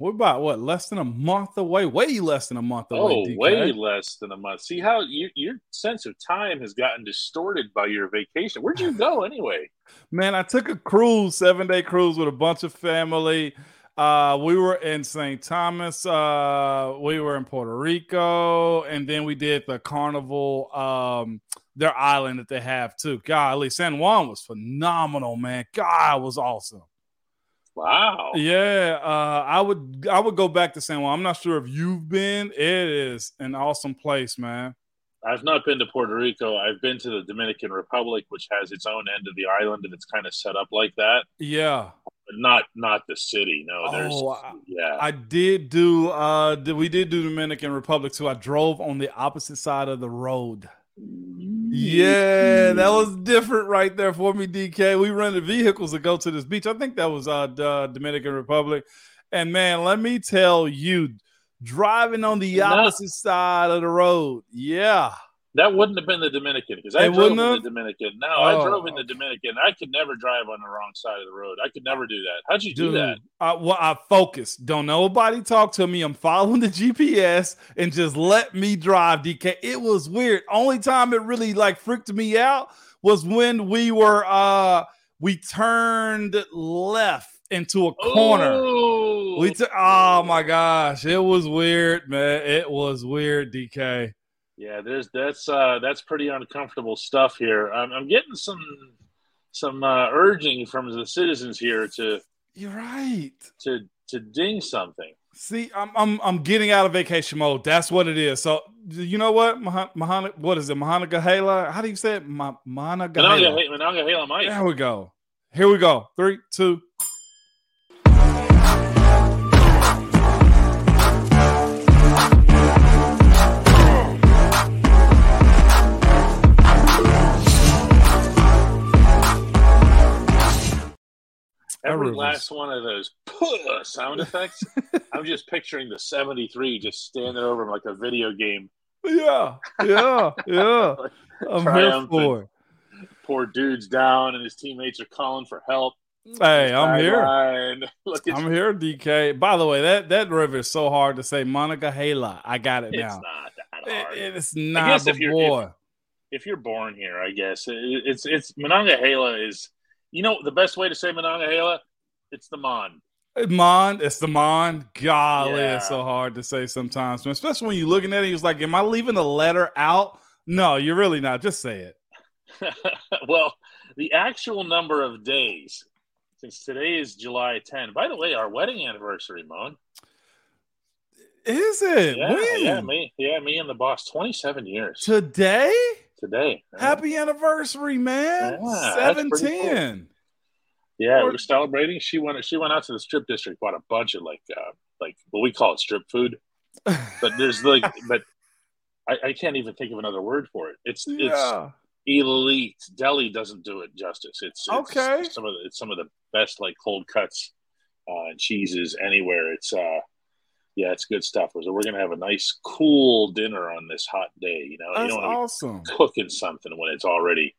We're about what less than a month away, way less than a month away. Oh, DK. way less than a month. See how you, your sense of time has gotten distorted by your vacation. Where'd you go anyway? Man, I took a cruise, seven day cruise with a bunch of family. Uh, we were in St. Thomas. Uh, we were in Puerto Rico, and then we did the Carnival, um, their island that they have too. Golly, San Juan was phenomenal, man. God, was awesome. Wow. Yeah, uh, I would I would go back to San Juan. I'm not sure if you've been. It is an awesome place, man. I've not been to Puerto Rico. I've been to the Dominican Republic, which has its own end of the island, and it's kind of set up like that. Yeah, but not not the city. No, there's oh, yeah. I did do. uh We did do Dominican Republic too. I drove on the opposite side of the road. Yeah, that was different right there for me, DK. We rented vehicles to go to this beach. I think that was uh Dominican Republic. And man, let me tell you, driving on the opposite side of the road. Yeah. That wouldn't have been the Dominican because I drove in the Dominican. No, oh, I drove in the Dominican. I could never drive on the wrong side of the road. I could never do that. How'd you Dude, do that? I, well, I focus. Don't nobody talk to me. I'm following the GPS and just let me drive. DK. It was weird. Only time it really like freaked me out was when we were uh we turned left into a corner. Ooh. We took. Oh my gosh, it was weird, man. It was weird, DK. Yeah, there's that's uh, that's pretty uncomfortable stuff here. I'm, I'm getting some some uh, urging from the citizens here to. You're right. To to ding something. See, I'm I'm I'm getting out of vacation mode. That's what it is. So you know what, Mahana, what is it, Mahana Gahala? How do you say it, Mahana Gahala? Mahana Mike. There we go. Here we go. Three, two. Every last one of those sound effects, I'm just picturing the 73 just standing over him like a video game. Yeah, yeah, yeah. I'm here for Poor dude's down, and his teammates are calling for help. Hey, I'm here. I'm here, DK. By the way, that that river is so hard to say. Monica Monongahela. I got it it's now. Not that hard. It, it's not. if you're. If, if, you're born here, I guess it, it's it's Monongahela is you know the best way to say Monongahela? It's the Mon. Mon, it's the Mon. Golly, yeah. it's so hard to say sometimes, especially when you're looking at it. He's like, "Am I leaving a letter out?" No, you're really not. Just say it. well, the actual number of days since today is July 10. By the way, our wedding anniversary, Mon. Is it? Yeah, when? yeah, me, yeah, me and the boss. 27 years today today. Happy anniversary, man! Yeah, Seven ten. Cool. Yeah, we're celebrating. She went. She went out to the strip district, bought a bunch of like, uh, like what we call it strip food. But there's like, but I, I, can't even think of another word for it. It's yeah. it's elite. Deli doesn't do it justice. It's, it's okay. Some of the, it's some of the best like cold cuts uh, and cheeses anywhere. It's uh yeah, it's good stuff. So we're gonna have a nice cool dinner on this hot day. You know, That's you don't awesome. Cooking something when it's already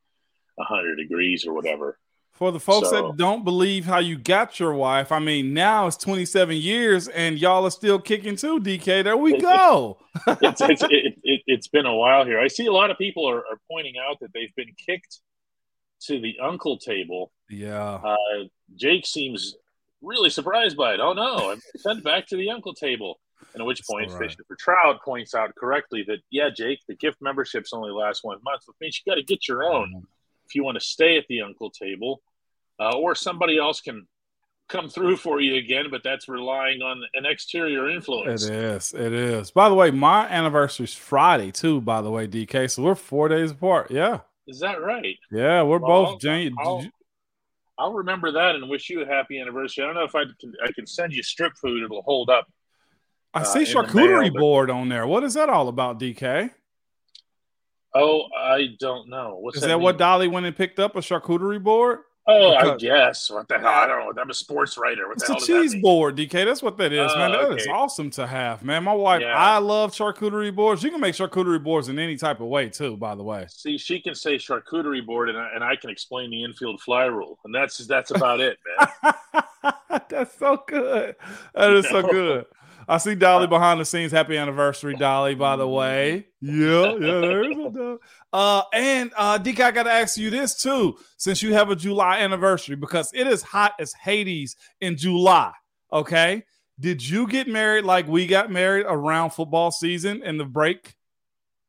hundred degrees or whatever. For the folks so, that don't believe how you got your wife, I mean, now it's 27 years and y'all are still kicking too, DK. There we go. it's, it's, it, it, has been a while here. I see a lot of people are, are, pointing out that they've been kicked to the uncle table. Yeah. Uh, Jake seems really surprised by it. Oh no, I'm sent back to the uncle table. And at which point, right. Fishing for Trout points out correctly that yeah, Jake, the gift memberships only last one month, which means you got to get your own mm-hmm. if you want to stay at the uncle table, uh, or somebody else can come through for you again. But that's relying on an exterior influence. It is. It is. By the way, my anniversary's Friday too. By the way, DK, so we're four days apart. Yeah. Is that right? Yeah, we're well, both January. I'll remember that and wish you a happy anniversary. I don't know if I can I can send you strip food; it'll hold up. I uh, see charcuterie mail, board on there. What is that all about, DK? Oh, I don't know. What's is that, that what Dolly went and picked up a charcuterie board? Oh, because, I guess. What the hell? I don't know. I'm a sports writer. What it's a cheese board, DK. That's what that is, uh, man. That okay. is awesome to have, man. My wife, yeah. I love charcuterie boards. You can make charcuterie boards in any type of way, too. By the way, see, she can say charcuterie board, and I, and I can explain the infield fly rule, and that's that's about it, man. That's so good. That is so good. I see Dolly behind the scenes. Happy anniversary, Dolly, by the way. Yeah, yeah, there's a uh and uh DK, I gotta ask you this too, since you have a July anniversary, because it is hot as Hades in July. Okay. Did you get married like we got married around football season in the break?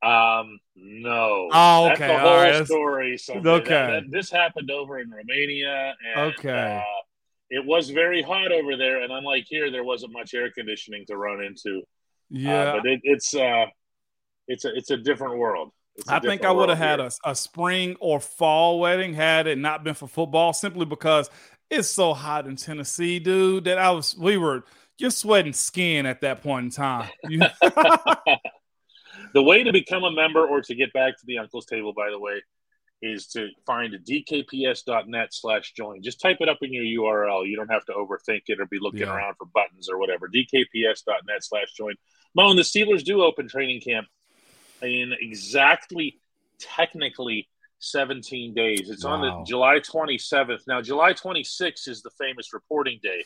Um, no. Oh, okay. That's the whole right. story. So Okay. that- that- this happened over in Romania, and Okay. uh, it was very hot over there. And unlike here, there wasn't much air conditioning to run into. Uh, Yeah. but it, it's uh, it's a it's a different world. A I think I would have had a, a spring or fall wedding had it not been for football, simply because it's so hot in Tennessee, dude, that I was we were you're sweating skin at that point in time. The way to become a member or to get back to the uncle's table, by the way, is to find dkps.net slash join. Just type it up in your URL. You don't have to overthink it or be looking Yeah. around for buttons or whatever. dkps.net slash join. Moan, the Steelers do open training camp in exactly, technically, 17 days. It's on the July 27th. Now, July 26th is the famous reporting day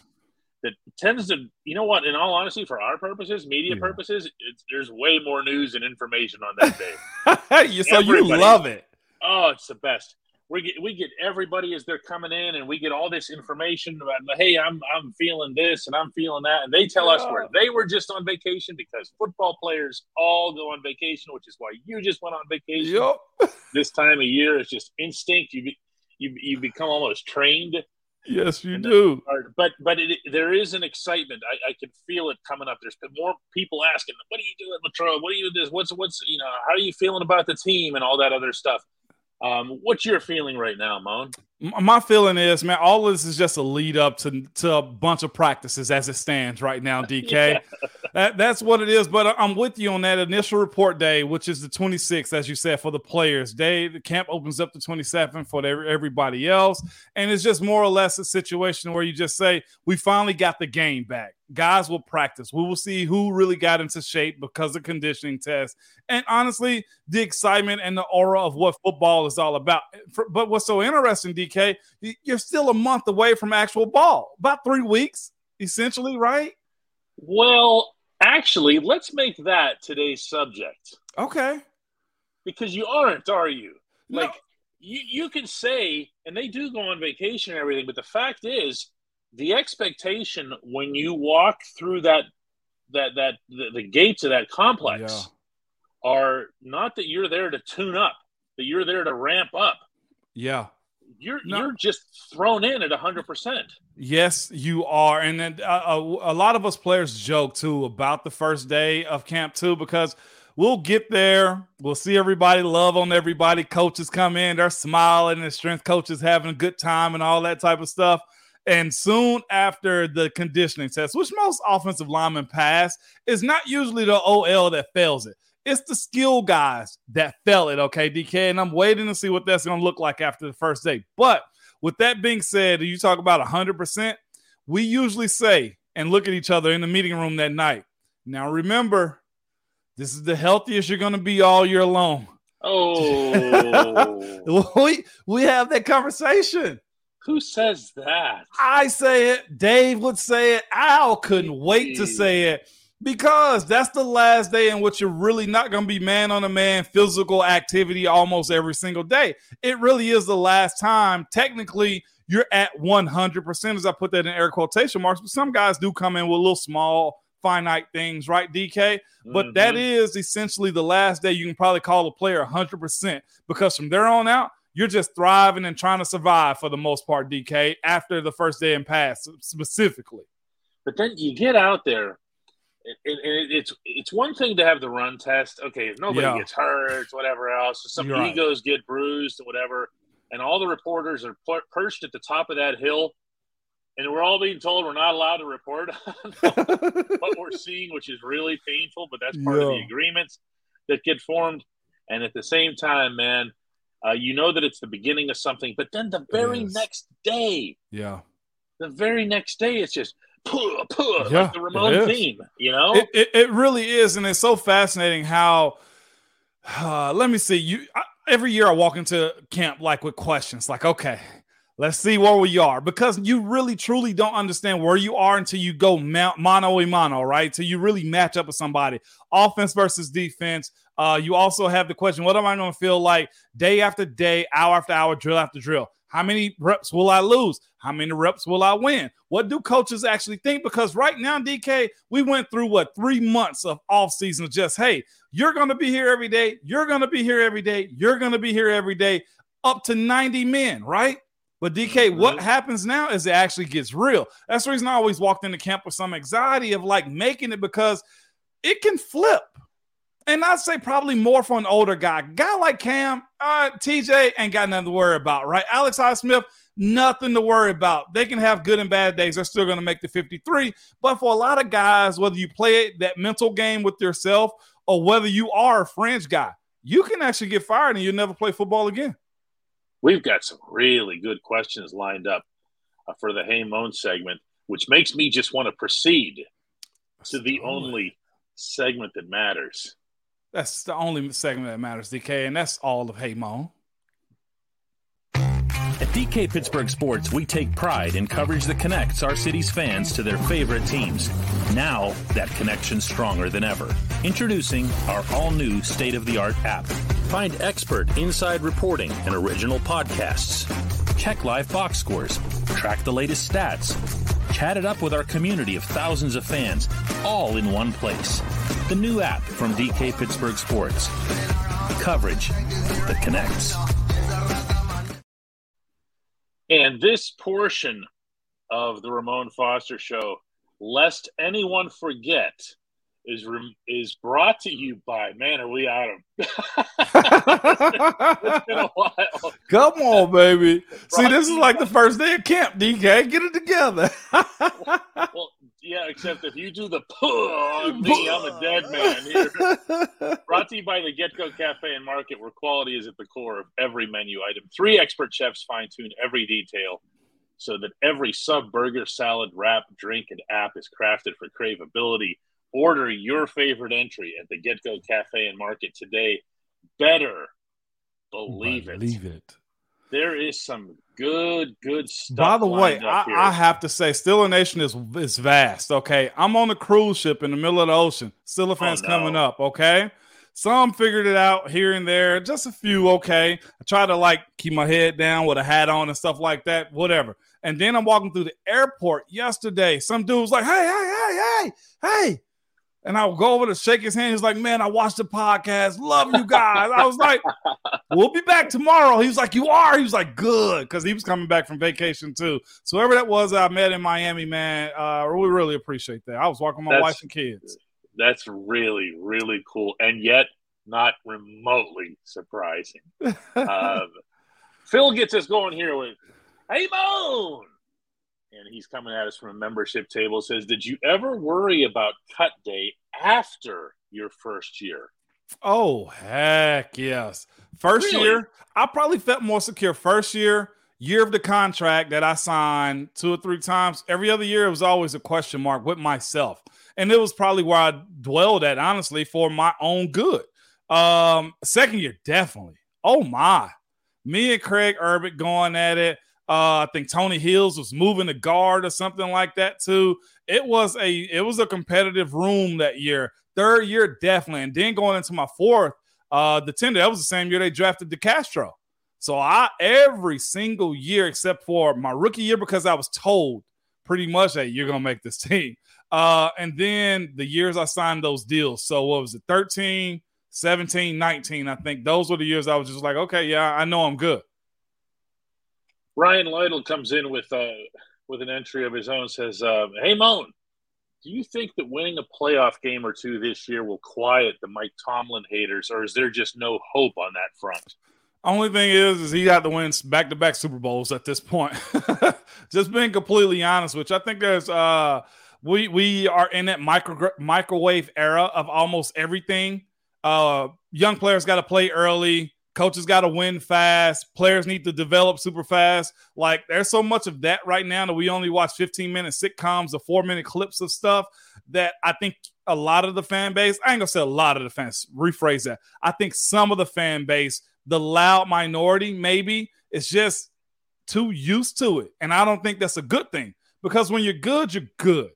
that tends to, you know what, in all honesty, for our purposes, media Yeah. purposes, it's, there's way more news and information on that day. You- so you love it. Oh, it's the best. We get we get everybody as they're coming in, and we get all this information about. Hey, I'm I'm feeling this, and I'm feeling that, and they tell us where they were just on vacation because football players all go on vacation, which is why you just went on vacation. Yep. This time of year, it's just instinct. You be, you you become almost trained. Yes, you do. Or- But but it, there is an excitement. I, I can feel it coming up. There's more people asking, "What are you doing, Latrobe? What are you doing? This? What's what's you know? How are you feeling about the team and all that other stuff?" Um, what's your feeling right now, Moan? My feeling is, man, all this is just a lead up to, to a bunch of practices as it stands right now, DK. That, that's what it is. But I'm with you on that initial report day, which is the 26th, as you said, for the players. Day the camp opens up the 27th for every, everybody else, and it's just more or less a situation where you just say we finally got the game back. Guys will practice. We will see who really got into shape because of conditioning tests, and honestly, the excitement and the aura of what football is all about. But what's so interesting, DK, you're still a month away from actual ball, about three weeks, essentially, right? Well, actually, let's make that today's subject Okay. because you aren't, are you? No. Like you, you can say, and they do go on vacation and everything, but the fact is, the expectation when you walk through that that that the, the gates of that complex are not that you're there to tune up, that you're there to ramp up. Yeah. You're No. you're just thrown in at hundred percent. Yes, you are, and then uh, a, a lot of us players joke too about the first day of camp too because we'll get there, we'll see everybody, love on everybody. Coaches come in, they're smiling, and strength coaches having a good time and all that type of stuff. And soon after the conditioning test, which most offensive linemen pass, is not usually the OL that fails it. It's the skill guys that fail it, okay, DK. And I'm waiting to see what that's going to look like after the first day. But with that being said, you talk about 100%, we usually say and look at each other in the meeting room that night. Now, remember, this is the healthiest you're going to be all year long. Oh, We, we have that conversation. Who says that? I say it. Dave would say it. Al couldn't wait to say it because that's the last day in which you're really not going to be man on a man physical activity almost every single day. It really is the last time. Technically, you're at 100%, as I put that in air quotation marks, but some guys do come in with little small, finite things, right, DK? But that Mhm. is essentially the last day you can probably call a player 100% because from there on out, you're just thriving and trying to survive for the most part, DK, after the first day and pass specifically. But then you get out there, and, and it's it's one thing to have the run test. Okay, if nobody Yeah. gets hurt, whatever else, some You're right. egos get bruised and whatever, and all the reporters are per- perched at the top of that hill, and we're all being told we're not allowed to report on what we're seeing, which is really painful. But that's part of the agreements that get formed. And at the same time, man, uh, you know that it's the beginning of something. But then the very next day, yeah. the very next day, it's just puh, puh, Yeah, like the Ramon theme, you know? It, it, it really is. And it's so fascinating how, uh, let me see, you I, every year I walk into camp like with questions like, okay, Let's see where we are because you really truly don't understand where you are until you go mano a mano, right? Till you really match up with somebody. Offense versus defense. Uh, you also have the question: What am I going to feel like day after day, hour after hour, drill after drill? How many reps will I lose? How many reps will I win? What do coaches actually think? Because right now, DK, we went through what three months of off season. Just hey, you're going to be here every day. You're going to be here every day. You're going to be here every day. Up to 90 men, right? But DK, mm-hmm. what happens now is it actually gets real. That's the reason I always walked into camp with some anxiety of like making it because it can flip. And I'd say probably more for an older guy. Guy like Cam, uh, TJ ain't got nothing to worry about, right? Alex Highsmith, nothing to worry about. They can have good and bad days. They're still going to make the 53. But for a lot of guys, whether you play that mental game with yourself or whether you are a fringe guy, you can actually get fired and you'll never play football again. We've got some really good questions lined up uh, for the Hey Moan segment, which makes me just want to proceed to the only segment that matters. That's the only segment that matters, DK, and that's all of Hey Moan. At DK Pittsburgh Sports, we take pride in coverage that connects our city's fans to their favorite teams. Now, that connection's stronger than ever. Introducing our all new state of the art app. Find expert inside reporting and original podcasts. Check live box scores. Track the latest stats. Chat it up with our community of thousands of fans, all in one place. The new app from DK Pittsburgh Sports. Coverage that connects. And this portion of the Ramon Foster Show, lest anyone forget, is is brought to you by man are we out of it's been a while. Come on baby. See this is like the first day of camp dk get it together. Well yeah except if you do the puh me i'm a dead man here brought to you by the get-go cafe and market where quality is at the core of every menu item three expert chefs fine-tune every detail so that every sub burger salad wrap drink and app is crafted for craveability Order your favorite entry at the GetGo Cafe and Market today. Better believe, believe it. it. There is some good, good stuff. By the way, I, I, have to say, Steeler Nation is is vast. Okay, I'm on a cruise ship in the middle of the ocean. Steeler fans oh, no. coming up. Okay, some figured it out here and there, just a few. Okay, I try to like keep my head down with a hat on and stuff like that. Whatever. And then I'm walking through the airport yesterday. Some dude was like, "Hey, hey, hey, hey, hey." And I'll go over to shake his hand. He's like, Man, I watched the podcast. Love you guys. I was like, We'll be back tomorrow. He was like, You are? He was like, Good. Because he was coming back from vacation too. So, whoever that was I met in Miami, man, uh, we really appreciate that. I was walking my that's, wife and kids. That's really, really cool. And yet, not remotely surprising. um, Phil gets us going here with, Hey, Moan and he's coming at us from a membership table. Says, "Did you ever worry about cut day after your first year?" Oh heck yes! First really? year, I probably felt more secure. First year, year of the contract that I signed two or three times. Every other year, it was always a question mark with myself, and it was probably where I dwelled at honestly for my own good. Um, second year, definitely. Oh my, me and Craig Urbik going at it. Uh, I think Tony Hills was moving the guard or something like that too. It was a it was a competitive room that year. Third year, definitely, and then going into my fourth, uh, the tender that was the same year they drafted DeCastro. So I every single year except for my rookie year because I was told pretty much that hey, you're gonna make this team. Uh, and then the years I signed those deals. So what was it? 13, 17, 19. I think those were the years I was just like, okay, yeah, I know I'm good. Ryan Lytle comes in with uh, with an entry of his own. Says, uh, "Hey Moan, do you think that winning a playoff game or two this year will quiet the Mike Tomlin haters, or is there just no hope on that front?" Only thing is, is he got to win back to back Super Bowls at this point. just being completely honest, which I think there's uh we we are in that micro microwave era of almost everything. Uh, young players got to play early coaches got to win fast. Players need to develop super fast. Like there's so much of that right now that we only watch 15 minute sitcoms or four minute clips of stuff that I think a lot of the fan base, I ain't gonna say a lot of the fans, rephrase that. I think some of the fan base, the loud minority, maybe, it's just too used to it. And I don't think that's a good thing because when you're good, you're good.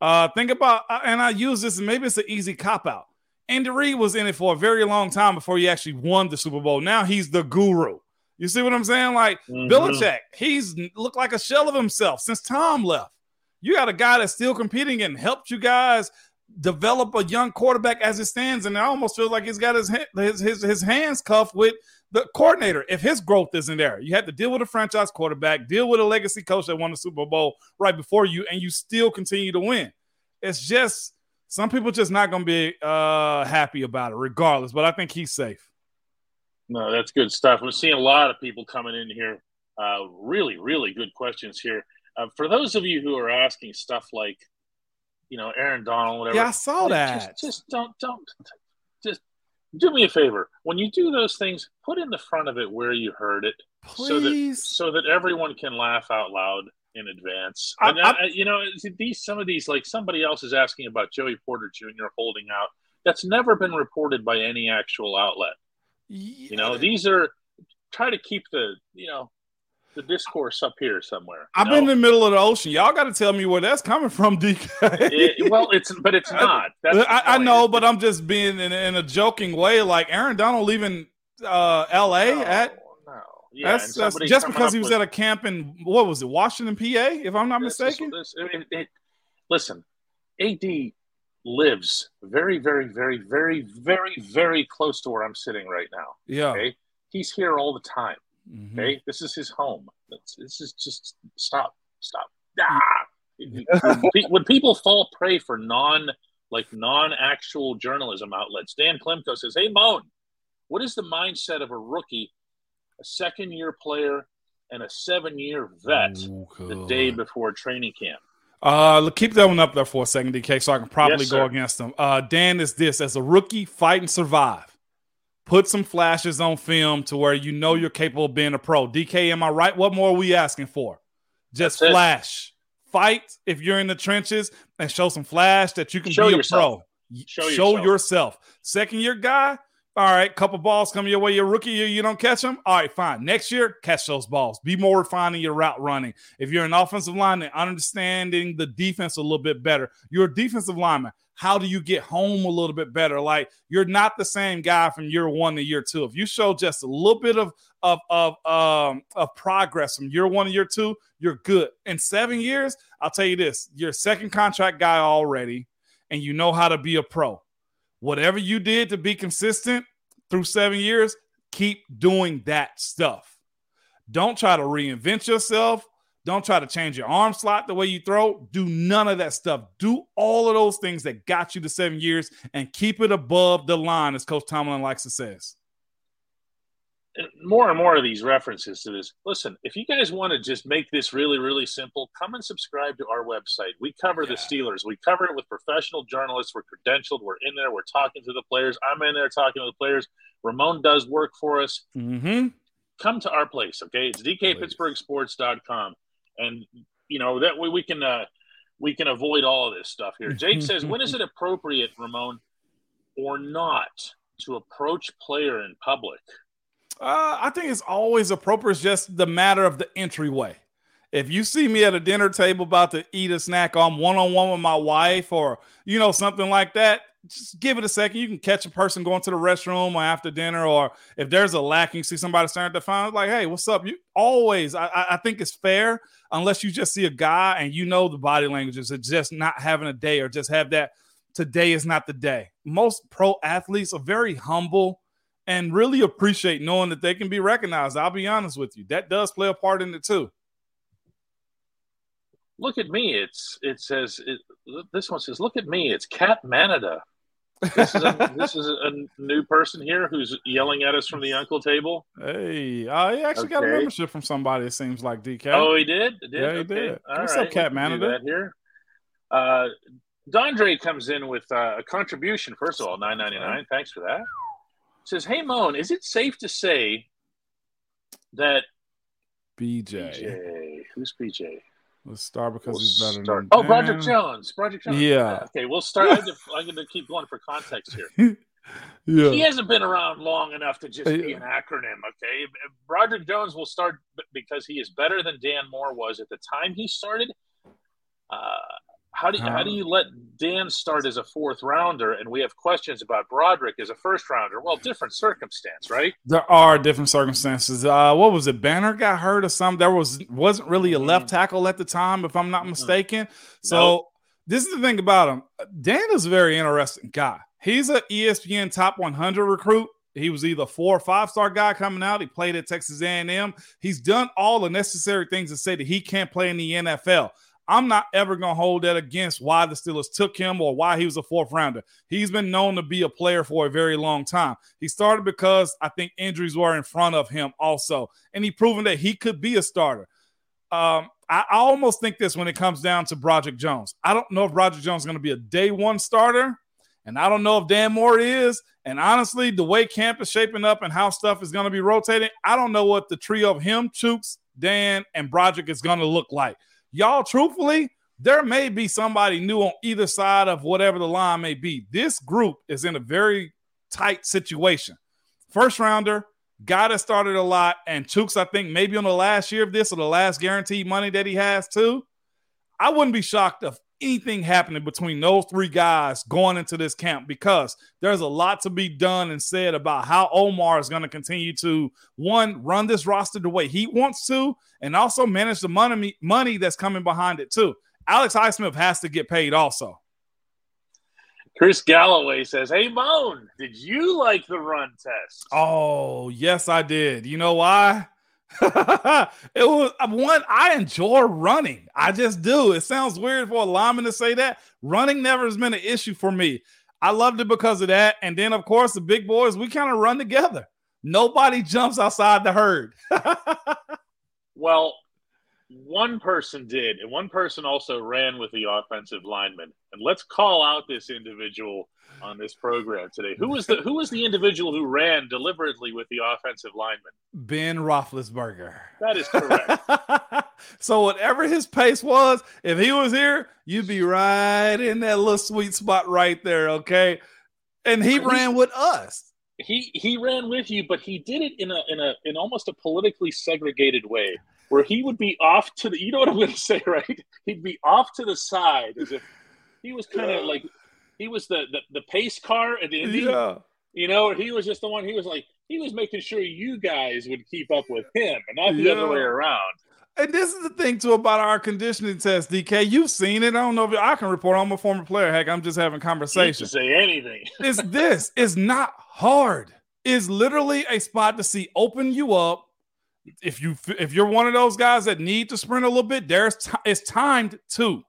Uh, think about, uh, and I use this, maybe it's an easy cop out. Andy Reid was in it for a very long time before he actually won the Super Bowl. Now he's the guru. You see what I'm saying? Like mm-hmm. Belichick, he's looked like a shell of himself since Tom left. You got a guy that's still competing and helped you guys develop a young quarterback as it stands, and it almost feels like he's got his his his, his hands cuffed with the coordinator. If his growth isn't there, you had to deal with a franchise quarterback, deal with a legacy coach that won the Super Bowl right before you, and you still continue to win. It's just some people just not going to be uh, happy about it, regardless. But I think he's safe. No, that's good stuff. We're seeing a lot of people coming in here. Uh, really, really good questions here. Uh, for those of you who are asking stuff like, you know, Aaron Donald, whatever. Yeah, I saw that. Just, just don't, don't, just do me a favor. When you do those things, put in the front of it where you heard it, Please. so that so that everyone can laugh out loud in advance. I, and I, I, you know, these some of these, like somebody else is asking about Joey Porter Jr. holding out. That's never been reported by any actual outlet. Yeah. You know, these are try to keep the you know the discourse up here somewhere. I've know? been in the middle of the ocean. Y'all got to tell me where that's coming from, DK. It, well, it's but it's not. I, I, know, but I'm just being in, in, a joking way. Like Aaron Donald leaving uh, L.A. No, at. Yeah, that's, that's just because he was with, at a camp in what was it, Washington, PA, if I'm not mistaken. It, it, listen, AD lives very, very, very, very, very, very close to where I'm sitting right now. Yeah. Okay? He's here all the time. Mm-hmm. Okay, this is his home. this is just stop, stop. Ah! when people fall prey for non like non-actual journalism outlets, Dan Klemko says, "Hey, Moan, what is the mindset of a rookie, a second-year player, and a seven-year vet oh, the day before training camp?" Uh, keep that one up there for a second, DK, so I can probably yes, go against them. Uh, Dan is this as a rookie, fight and survive put some flashes on film to where you know you're capable of being a pro. DK, am I right? What more are we asking for? Just That's flash. It. Fight if you're in the trenches and show some flash that you can show be a pro. Show, show yourself. yourself. Second year guy, all right, couple balls come your way. Your rookie year, you don't catch them. All right, fine. Next year, catch those balls. Be more refined in your route running. If you're an offensive lineman, understanding the defense a little bit better. You're a defensive lineman. How do you get home a little bit better? Like you're not the same guy from year one to year two. If you show just a little bit of of of um of progress from year one to year two, you're good. In seven years, I'll tell you this: you're a second contract guy already, and you know how to be a pro whatever you did to be consistent through seven years, keep doing that stuff. Don't try to reinvent yourself. Don't try to change your arm slot the way you throw. Do none of that stuff. Do all of those things that got you to seven years and keep it above the line, as Coach Tomlin likes to say more and more of these references to this. Listen, if you guys want to just make this really, really simple, come and subscribe to our website. We cover yeah. the Steelers. We cover it with professional journalists. We're credentialed. We're in there. We're talking to the players. I'm in there talking to the players. Ramon does work for us. Mm-hmm. Come to our place, okay? It's dkpittsburghsports.com. And, you know, that way we can uh, we can avoid all of this stuff here. Jake says, when is it appropriate, Ramon, or not to approach player in public – uh, I think it's always appropriate. It's just the matter of the entryway. If you see me at a dinner table about to eat a snack, I'm one on one with my wife, or you know something like that. Just give it a second. You can catch a person going to the restroom or after dinner, or if there's a lacking, see somebody starting to find like, "Hey, what's up?" You always, I, I think it's fair, unless you just see a guy and you know the body languages of just not having a day or just have that. Today is not the day. Most pro athletes are very humble and really appreciate knowing that they can be recognized. I'll be honest with you. That does play a part in it too. Look at me. It's it says it, this one says, "Look at me." It's Cat Manada. This is a, this is a new person here who's yelling at us from the uncle table. Hey, uh, he actually okay. got a membership from somebody. It seems like DK. Oh, he did. did? Yeah, he okay. did. All What's right. up, Cat Manada? Here. Uh, Dondre comes in with uh, a contribution. First of all, nine ninety nine. Thanks for that says, "Hey Moan, is it safe to say that BJ, BJ who's BJ? Let's start because we'll he's better. Start. oh, Broderick Jones. Broderick Jones. Yeah. Okay, we'll start. I'm going to keep going for context here. yeah. he hasn't been around long enough to just be an acronym. Okay, Broderick Jones will start because he is better than Dan Moore was at the time he started. Uh, how do you, how do you let Dan start as a fourth rounder, and we have questions about Broderick as a first rounder? Well, different circumstance, right? There are different circumstances. Uh, what was it? Banner got hurt or something. There was wasn't really a left mm-hmm. tackle at the time, if I'm not mm-hmm. mistaken. So nope. this is the thing about him. Dan is a very interesting guy. He's an ESPN top 100 recruit. He was either four or five star guy coming out. He played at Texas A&M. He's done all the necessary things to say that he can't play in the NFL. I'm not ever going to hold that against why the Steelers took him or why he was a fourth rounder. He's been known to be a player for a very long time. He started because I think injuries were in front of him also, and he proven that he could be a starter. Um, I, I, almost think this when it comes down to Broderick Jones. I don't know if Broderick Jones is going to be a day one starter, and I don't know if Dan Moore is. And honestly, the way camp is shaping up and how stuff is going to be rotating, I don't know what the trio of him, Chuks, Dan, and Broderick is going to look like y'all, truthfully, there may be somebody new on either side of whatever the line may be. This group is in a very tight situation. First rounder, guy that started a lot, and Chuks, I think maybe on the last year of this or the last guaranteed money that he has too. I wouldn't be shocked if anything happening between those three guys going into this camp because there's a lot to be done and said about how Omar is going to continue to one run this roster the way he wants to, and also manage the money money that's coming behind it too. Alex Highsmith has to get paid also. Chris Galloway says, Hey, Moan, did you like the run test? Oh, yes, I did. You know why? it was uh, one I enjoy running. I just do. It sounds weird for a lineman to say that. Running never has been an issue for me. I loved it because of that. And then, of course, the big boys, we kind of run together. Nobody jumps outside the herd. well, one person did, and one person also ran with the offensive lineman. And let's call out this individual on this program today. Who was the who was the individual who ran deliberately with the offensive lineman? Ben Roethlisberger. That is correct. so whatever his pace was, if he was here, you'd be right in that little sweet spot right there. Okay, and he ran with us. He he ran with you, but he did it in a in a in almost a politically segregated way, where he would be off to the. You know what I'm going to say, right? He'd be off to the side as if he was kind of like he was the, the, the pace car at the end. Yeah. You know, he was just the one. He was like he was making sure you guys would keep up with him, and not the yeah. other way around. And this is the thing too about our conditioning test, DK. You've seen it. I don't know if I can report. I'm a former player. Heck, I'm just having conversation. Say anything. it's this. It's not hard. It's literally a spot to see open you up. If you if you're one of those guys that need to sprint a little bit, there's t- it's timed too.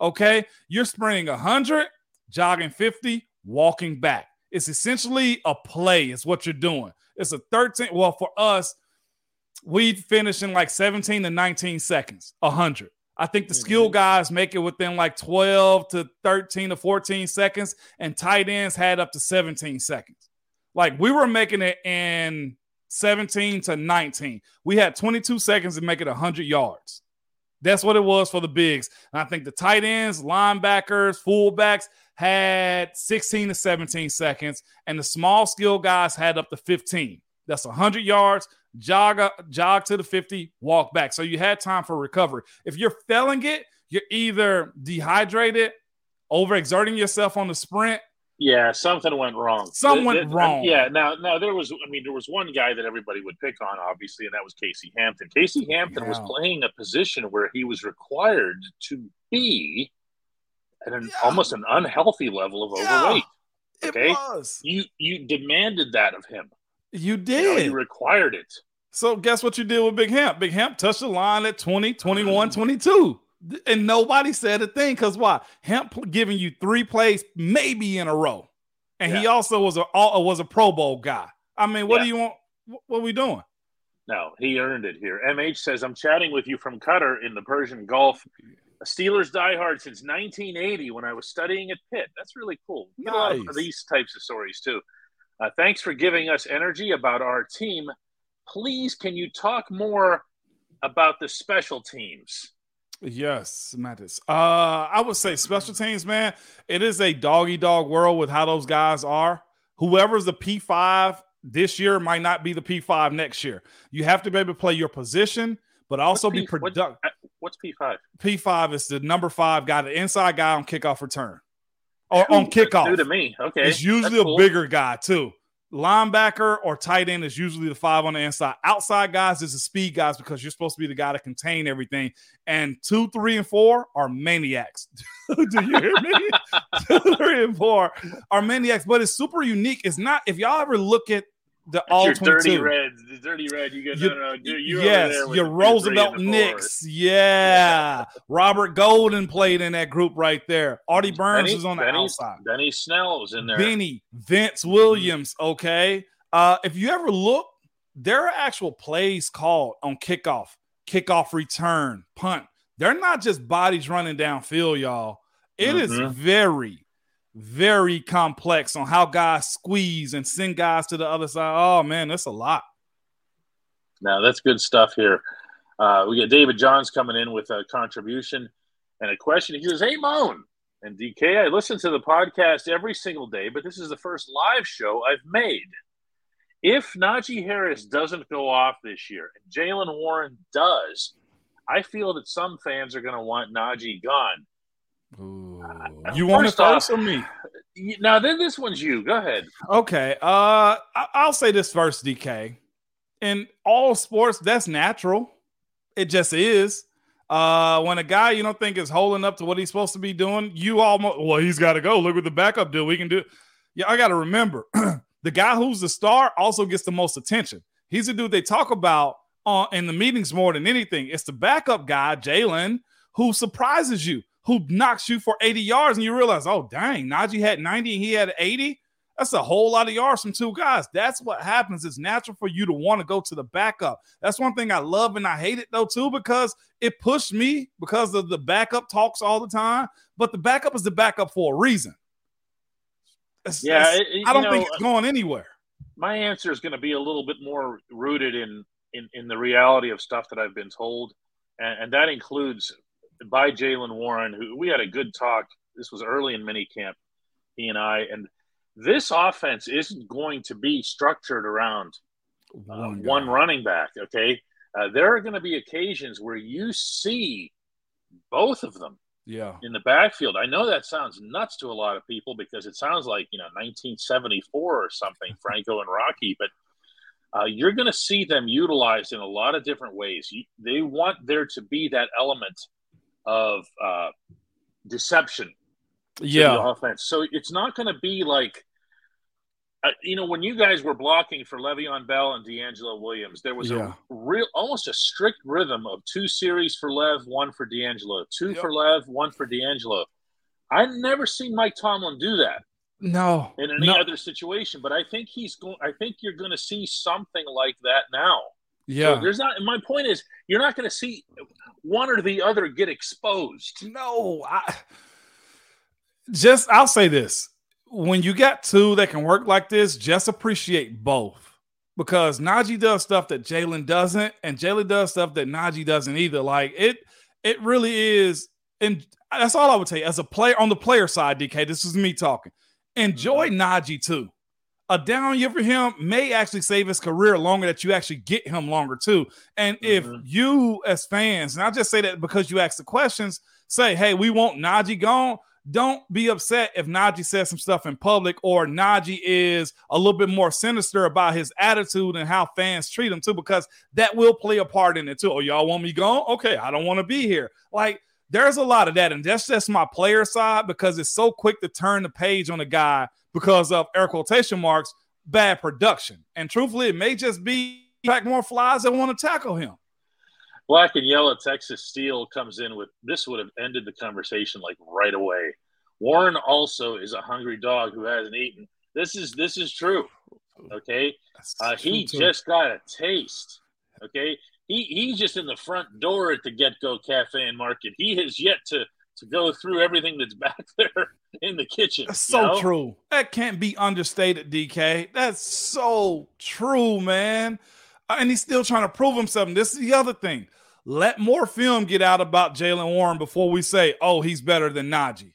Okay, you're sprinting hundred jogging 50, walking back. It's essentially a play, It's what you're doing. It's a 13. Well, for us, we finish in like 17 to 19 seconds, 100. I think the skill mm-hmm. guys make it within like 12 to 13 to 14 seconds, and tight ends had up to 17 seconds. Like we were making it in 17 to 19. We had 22 seconds to make it 100 yards. That's what it was for the bigs. And I think the tight ends, linebackers, fullbacks, had 16 to 17 seconds, and the small skill guys had up to 15. That's 100 yards, jog, jog to the 50, walk back. So you had time for recovery. If you're failing it, you're either dehydrated, overexerting yourself on the sprint. Yeah, something went wrong. Something went wrong. Yeah, now, now there was. I mean, there was one guy that everybody would pick on, obviously, and that was Casey Hampton. Casey Hampton yeah. was playing a position where he was required to be at an yeah. almost an unhealthy level of yeah, overweight. Okay, it was. You you demanded that of him. You did. You, know, you required it. So guess what you did with Big Hemp? Big Hemp touched the line at 20, 21, mm. 22. And nobody said a thing because why? Hemp giving you three plays maybe in a row. And yeah. he also was a was a Pro Bowl guy. I mean, what yeah. do you want? What are we doing? No, he earned it here. MH says, I'm chatting with you from Qatar in the Persian Gulf a Steelers diehard since 1980 when I was studying at Pitt. That's really cool. Nice. a lot of these types of stories too. Uh, thanks for giving us energy about our team. Please, can you talk more about the special teams? Yes, Mattis. Uh, I would say special teams, man. It is a doggy dog world with how those guys are. Whoever's the P5 this year might not be the P5 next year. You have to be able to play your position, but also P, be productive. What's P5? P5 is the number five guy, the inside guy on kickoff return or on kickoff. New to me. Okay. It's usually a bigger guy too linebacker or tight end is usually the five on the inside. Outside guys is the speed guys because you're supposed to be the guy to contain everything. And two, three, and four are maniacs. Do you hear me? two, three, and four are maniacs, but it's super unique. It's not if y'all ever look at the all your dirty red, the dirty red. You get no, no, you yes, your Roosevelt Nix. Yeah, Robert Golden played in that group right there. Artie Burns Benny, was on the Benny, outside. Benny Snell was in there. Benny, Vince Williams. Okay, uh, if you ever look, there are actual plays called on kickoff, kickoff return, punt. They're not just bodies running downfield, y'all. It mm-hmm. is very very complex on how guys squeeze and send guys to the other side. Oh man, that's a lot. Now that's good stuff here. Uh, we got David Johns coming in with a contribution and a question. He says, "Hey Moan and DK, I listen to the podcast every single day, but this is the first live show I've made. If Najee Harris doesn't go off this year and Jaylen Warren does, I feel that some fans are going to want Najee gone." Ooh. You want to first or me? Now then, this one's you. Go ahead. Okay. Uh, I'll say this first, DK. In all sports, that's natural. It just is. Uh, when a guy you don't think is holding up to what he's supposed to be doing, you almost well, he's got to go. Look what the backup do. We can do. Yeah, I got to remember the guy who's the star also gets the most attention. He's the dude they talk about uh, in the meetings more than anything. It's the backup guy, Jaylen, who surprises you who knocks you for 80 yards and you realize, oh, dang, Najee had 90 and he had 80. That's a whole lot of yards from two guys. That's what happens. It's natural for you to want to go to the backup. That's one thing I love and I hate it though, too, because it pushed me because of the backup talks all the time. But the backup is the backup for a reason. It's, yeah, it's, it, I don't know, think it's going anywhere. My answer is going to be a little bit more rooted in in, in the reality of stuff that I've been told, and, and that includes by Jaylen Warren, who we had a good talk. This was early in minicamp, he and I, and this offense isn't going to be structured around uh, one, one, running back. Okay, uh, there are going to be occasions where you see both of them. Yeah. In the backfield. I know that sounds nuts to a lot of people because it sounds like, you know, 1974 or something, Franco and Rocky, but uh, you're going to see them utilized in a lot of different ways. You, they want there to be that element of uh, deception. Yeah, offense. So it's not going to be like, uh, you know, when you guys were blocking for Le'Veon Bell and DeAngelo Williams, there was yeah. a real, almost a strict rhythm of two series for Lev, one for DeAngelo, two yep. for Lev, one for DeAngelo. I've never seen Mike Tomlin do that. No, in any no. other situation, but I think he's going. I think you're going to see something like that now. Yeah. So there's not. My point is, you're not going to see one or the other get exposed. No, I just I'll say this: when you got two that can work like this, just appreciate both because Najee does stuff that Jaylen doesn't, and Jaylen does stuff that Najee doesn't either. Like it, it really is, and that's all I would say as a player on the player side. DK, this is me talking. Enjoy mm-hmm. Najee too a down year for him may actually save his career longer that you actually get him longer too. And mm-hmm. if you as fans, and I just say that because you ask the questions, say, hey, we want Najee gone. Don't be upset if Najee says some stuff in public or Najee is a little bit more sinister about his attitude and how fans treat him too, because that will play a part in it too. Oh, y'all want me gone? Okay, I don't want to be here. Like there's a lot of that. And that's just my player side because it's so quick to turn the page on a guy because of air quotation marks bad production. And truthfully, it may just be pack more flies that want to tackle him. Black and yellow Texas Steel comes in with this would have ended the conversation like right away. Warren also is a hungry dog who hasn't eaten. This is this is true. Okay, uh, he just got a taste. Okay, he he's just in the front door at the GetGo Cafe and Market. He has yet to to go through everything that's back there in the kitchen. That's so know? true. That can't be understated, DK. That's so true, man. Uh, and he's still trying to prove himself. And this is the other thing. Let more film get out about Jaylen Warren before we say, oh, he's better than Najee.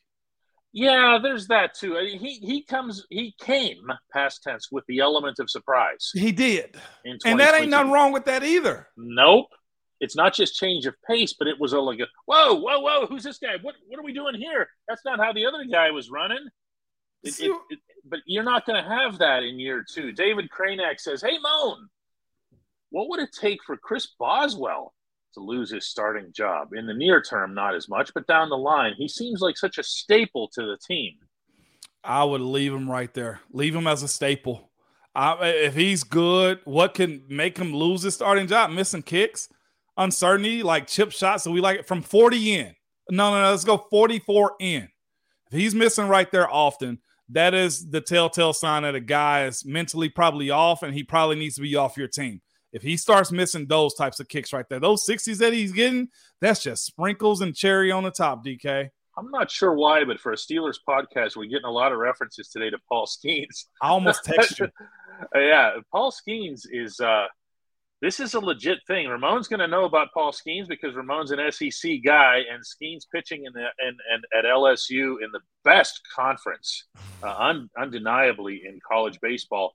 Yeah, there's that too. He he comes he came past tense with the element of surprise. He did, and that ain't nothing wrong with that either. Nope, it's not just change of pace, but it was a, like a whoa, whoa, whoa, who's this guy? What what are we doing here? That's not how the other guy was running. It, it, it, but you're not going to have that in year two. David Cranack says, "Hey, Moan, what would it take for Chris Boswell to lose his starting job. In the near term, not as much, but down the line, he seems like such a staple to the team. I would leave him right there. Leave him as a staple. I, if he's good, what can make him lose his starting job? Missing kicks, uncertainty, like chip shots. So we like it from 40 in. No, no, no. Let's go 44 in. If he's missing right there often, that is the telltale sign that a guy is mentally probably off and he probably needs to be off your team. If he starts missing those types of kicks right there, those 60s that he's getting, that's just sprinkles and cherry on the top, DK. I'm not sure why, but for a Steelers podcast, we're getting a lot of references today to Paul Skenes. I almost text you. yeah, Paul Skenes is uh this is a legit thing. Ramon's going to know about Paul Skenes because Ramon's an SEC guy, and Skenes pitching in the and, and at LSU in the best conference, uh, un, undeniably in college baseball.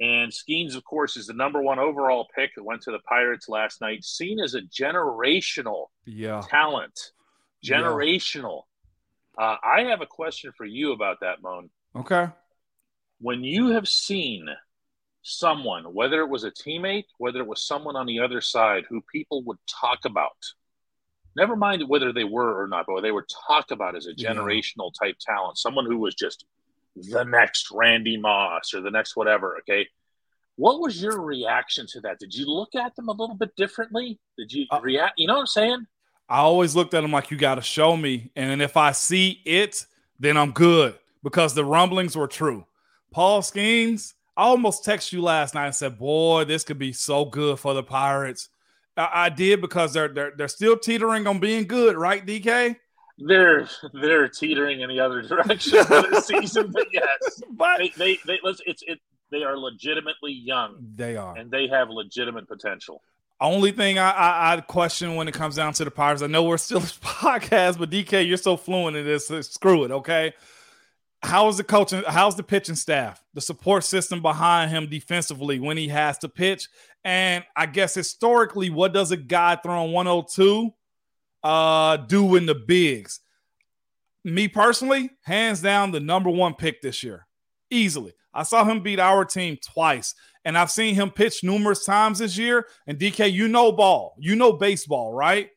And Skenes, of course, is the number one overall pick that went to the Pirates last night, seen as a generational yeah. talent. Generational. Yeah. Uh, I have a question for you about that, Moan. Okay. When you have seen someone, whether it was a teammate, whether it was someone on the other side who people would talk about, never mind whether they were or not, but they were talked about as a generational type talent, someone who was just the next Randy Moss or the next whatever. Okay. What was your reaction to that? Did you look at them a little bit differently? Did you uh, react? You know what I'm saying? I always looked at them like you got to show me. And if I see it, then I'm good because the rumblings were true. Paul Skenes, I almost texted you last night and said, Boy, this could be so good for the Pirates. I, I did because they're, they're they're still teetering on being good, right, DK? they're they're teetering in the other direction for the season, but yes, but they they, they let's it's it they are legitimately young. They are, and they have legitimate potential. Only thing I, I, I question when it comes down to the Pirates, I know we're still a podcast, but DK, you're so fluent in this. Screw it, okay? How is the coaching? How's the pitching staff? The support system behind him defensively when he has to pitch, and I guess historically, what does a guy throwing 102? uh, do in the bigs? Me personally, hands down, the number one pick this year, easily. I saw him beat our team twice, and I've seen him pitch numerous times this year. And DK, you know ball, you know baseball, right?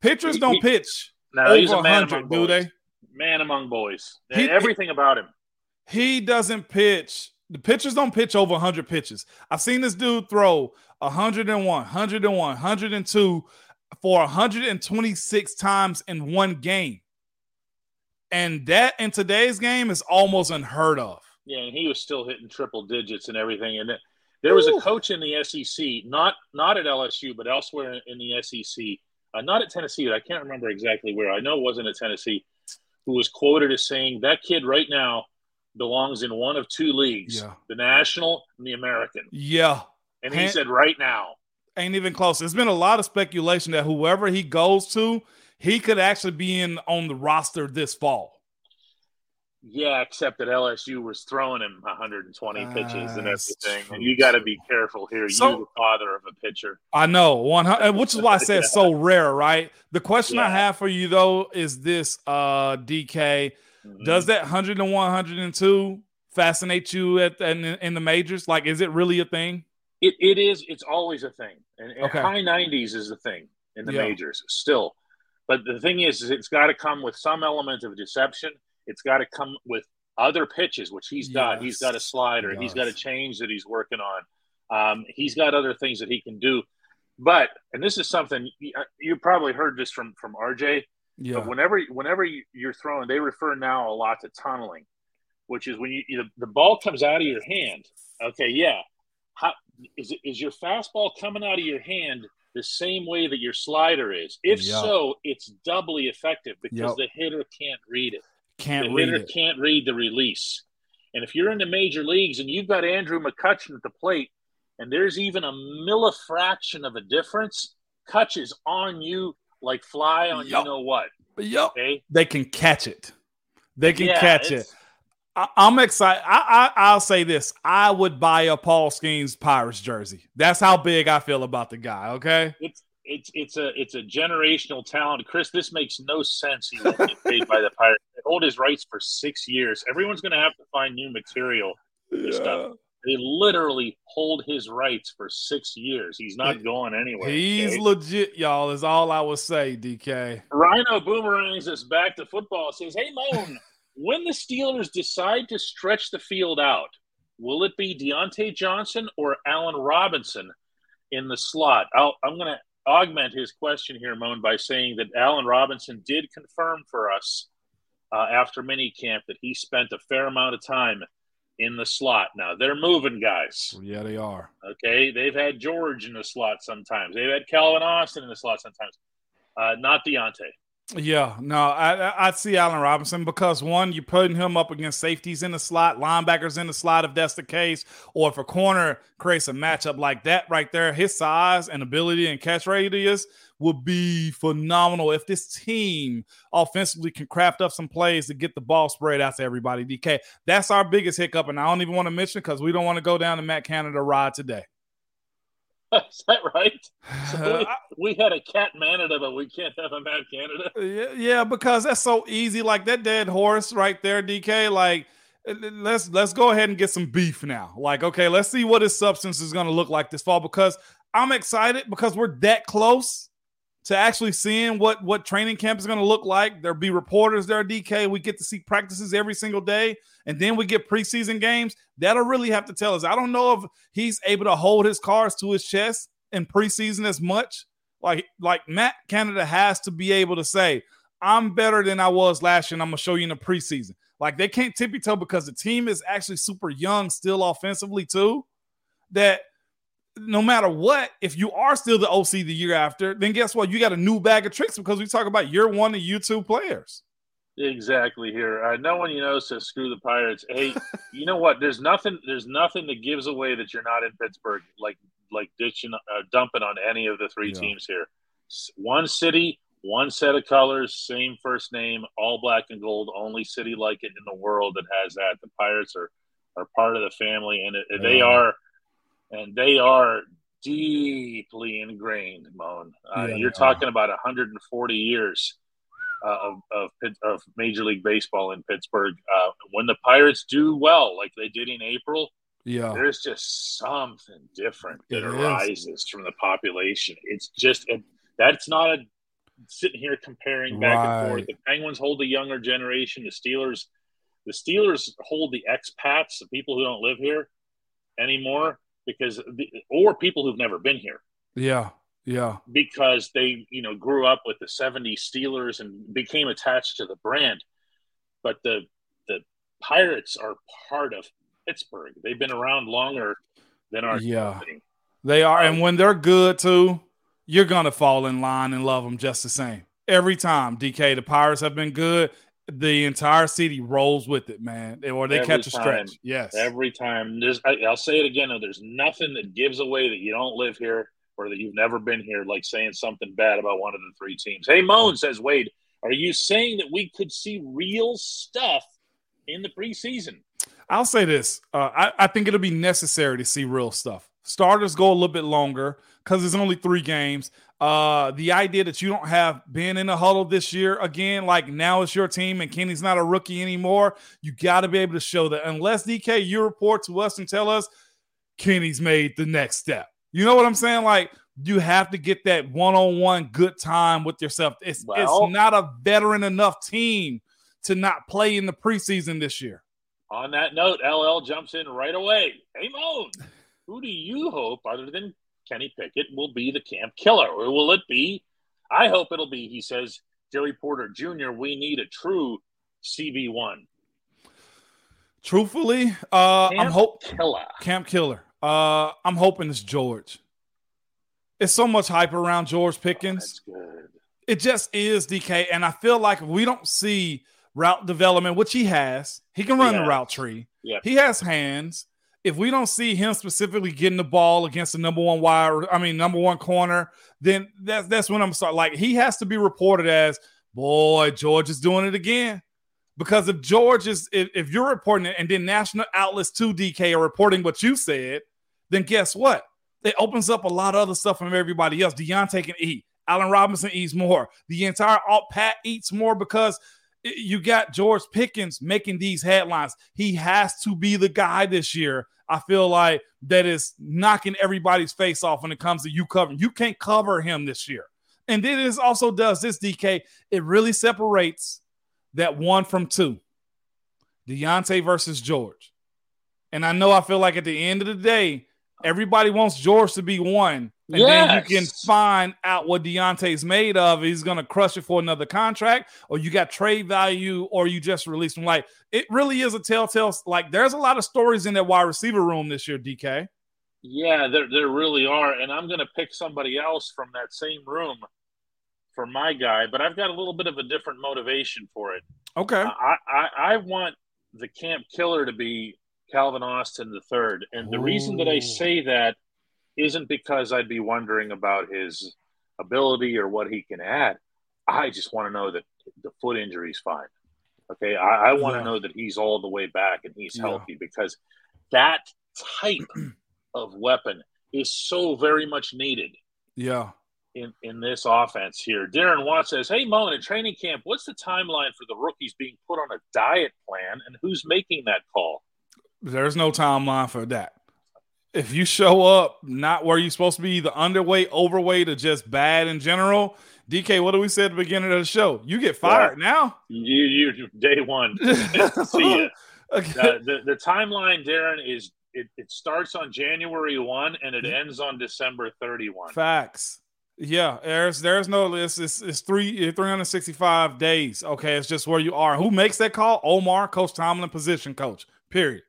Pitchers don't pitch no, over he's a man 100, do they? Man among boys. He, Everything about him. He doesn't pitch. The pitchers don't pitch over 100 pitches. I've seen this dude throw 101, 101, 102 for 126 times in one game. And that in today's game is almost unheard of. Yeah, and he was still hitting triple digits and everything. And there was Ooh. a coach in the SEC, not not at LSU, but elsewhere in the SEC, uh, not at Tennessee. I can't remember exactly where. I know it wasn't at Tennessee. Who was quoted as saying that kid right now belongs in one of two leagues: yeah. the National and the American. Yeah, and he said right now ain't even close. There's been a lot of speculation that whoever he goes to, he could actually be in on the roster this fall. Yeah, except that LSU was throwing him 120 pitches and everything, and you got to be careful here. So, you, the father of a pitcher, I know one, which is why I said yeah. so rare, right? The question yeah. I have for you though is this: uh, DK, mm-hmm. does that 101, 102 fascinate you at in, in the majors? Like, is it really a thing? It, it is. It's always a thing, and, and okay. high nineties is a thing in the yeah. majors still. But the thing is, is it's got to come with some element of deception. It's got to come with other pitches, which he's got. He's got a slider. He's got a change that he's working on. Um, he's got other things that he can do. But and this is something you, uh, you probably heard this from from RJ. Yeah. But whenever whenever you're throwing, they refer now a lot to tunneling, which is when you, you the ball comes out of your hand. Okay, yeah, how is, is your fastball coming out of your hand the same way that your slider is? If yep. so, it's doubly effective because yep. the hitter can't read it. Can't the read can't read the release. And if you're in the major leagues and you've got Andrew McCutchen at the plate, and there's even a millifraction of a difference, Kutch is on you like fly on yep. you know what. Yep. Okay? They can catch it. They can yeah, catch it. I, am excited. I, I will say this: I would buy a Paul Skenes Pirates jersey. That's how big I feel about the guy. Okay. It's it's it's a it's a generational talent. Chris, this makes no sense. He won't get paid by the Pirates. They hold his rights for six years. Everyone's going to have to find new material. Yeah. Stuff. They literally hold his rights for six years. He's not going anywhere. He's okay? legit, y'all. Is all I would say, DK. Rhino boomerangs us back to football. Says, "Hey, Moan, when the Steelers decide to stretch the field out, will it be Diontae Johnson or Allen Robinson in the slot?" i am going to augment his question here, Moan, by saying that Allen Robinson did confirm for us uh, after minicamp that he spent a fair amount of time in the slot. Now they're moving guys. Yeah, they are. Okay, they've had George in the slot sometimes. They've had Calvin Austin in the slot sometimes. Uh, not Diontae. Yeah, no, I I see Allen Robinson because one, you're putting him up against safeties in the slot, linebackers in the slot if that's the case, or if a corner creates a matchup like that right there, his size and ability and catch radius would be phenomenal if this team offensively can craft up some plays to get the ball spread out to everybody. DK, that's our biggest hiccup, and I don't even want to mention because we don't want to go down to Matt Canada ride today. Is that right? So uh, we, we, had a cat Manada, but we can't have a Matt Canada. Yeah, yeah, because that's so easy. Like that dead horse right there, DK. Like let's let's go ahead and get some beef now. Like, okay, let's see what his substance is going to look like this fall because I'm excited because we're that close to actually seeing what what training camp is going to look like. There'll be reporters there, DK. We get to see practices every single day, and then we get preseason games. That'll really have to tell us. I don't know if he's able to hold his cards to his chest in preseason as much. Like like Matt Canada has to be able to say, "I'm better than I was last year, and I'm gonna show you in the preseason." Like they can't tippy toe because the team is actually super young still offensively too. That no matter what, if you are still the OC the year after, then guess what? You got a new bag of tricks because we talk about year one and year two players. Exactly here. Uh, no one you know says screw the Pirates. Hey, you know what? There's nothing. There's nothing that gives away that you're not in Pittsburgh. Like like ditching, uh, dumping on any of the three yeah. teams here. One city, one set of colors, same first name, all black and gold. Only city like it in the world that has that. The Pirates are are part of the family, and it, yeah. they are and they are deeply ingrained, Moan. Uh, yeah, you're talking about 140 years uh, of, of, of Major League Baseball in Pittsburgh. Uh, when the Pirates do well, like they did in April, yeah, there's just something different that it arises is. from the population. It's just that's not a sitting here comparing back right. and forth. The Penguins hold the younger generation. The Steelers, the Steelers hold the expats, the people who don't live here anymore because or people who've never been here. Yeah. Yeah. Because they, you know, grew up with the 70 Steelers and became attached to the brand. But the the Pirates are part of Pittsburgh. They've been around longer than our yeah. Company. They are and um, when they're good too, you're going to fall in line and love them just the same. Every time, DK, the Pirates have been good the entire city rolls with it, man, or they every catch a stretch. Yes, every time. There's, I, will say it again. There's nothing that gives away that you don't live here or that you've never been here, like saying something bad about one of the three teams. Hey, Moan says Wade, are you saying that we could see real stuff in the preseason? I'll say this. Uh, I, I think it'll be necessary to see real stuff. Starters go a little bit longer because there's only three games. Uh, the idea that you don't have been in a huddle this year again, like now it's your team and Kenny's not a rookie anymore. You got to be able to show that. Unless DK, you report to us and tell us Kenny's made the next step. You know what I'm saying? Like you have to get that one-on-one good time with yourself. It's well, it's not a veteran enough team to not play in the preseason this year. On that note, LL jumps in right away. Hey Moan, who do you hope, other than Kenny Pickett will be the camp killer, or will it be? I hope it'll be. He says, Joey Porter Jr. We need a true CB one. Truthfully, uh, camp I'm hope killer. Camp killer. Uh, I'm hoping it's George. It's so much hype around George Pickens. Oh, it just is DK, and I feel like we don't see route development, which he has. He can run yeah. the route tree. Yeah. He has hands if we don't see him specifically getting the ball against the number one wide, I mean number one corner, then that's that's when I'm start like he has to be reported as boy George is doing it again Because if George is, if, if you're reporting it and then national outlets to DK are reporting what you said, then guess what? It opens up a lot of other stuff from everybody else. Diontae can eat. Allen Robinson eats more. The entire alt pat eats more because you got George Pickens making these headlines. He has to be the guy this year. I feel like that is knocking everybody's face off when it comes to you covering. You can't cover him this year. And then it also does this, DK. It really separates that one from two. Diontae versus George. And I know I feel like at the end of the day, everybody wants George to be one. And yes. then you can find out what Diontae's made of. He's going to crush it for another contract, or you got trade value, or you just release him. Like it really is a telltale. Like there's a lot of stories in that wide receiver room this year, DK. Yeah, there, there really are. And I'm going to pick somebody else from that same room for my guy, but I've got a little bit of a different motivation for it. Okay. I, I, I want the camp killer to be Calvin Austin the third. And the Ooh. reason that I say that isn't because I'd be wondering about his ability or what he can add. I just want to know that the foot injury is fine. Okay. I, I want yeah. to know that he's all the way back and he's yeah. healthy because that type of weapon is so very much needed. Yeah. In, in this offense here. Darren Watt says, Hey, Mo, in training camp, what's the timeline for the rookies being put on a diet plan and who's making that call? There's no timeline for that. If you show up not where you're supposed to be, the underweight, overweight, or just bad in general, DK, what do we say at the beginning of the show? You get fired yeah. now. You, you, day one. See you. Okay. Uh, the the timeline, Darren, is it, it starts on January one and it ends on December thirty one. Facts. Yeah, there's there's no list. It's, it's three 365 days. Okay, it's just where you are. Who makes that call? Omar, Coach Tomlin, position coach. Period.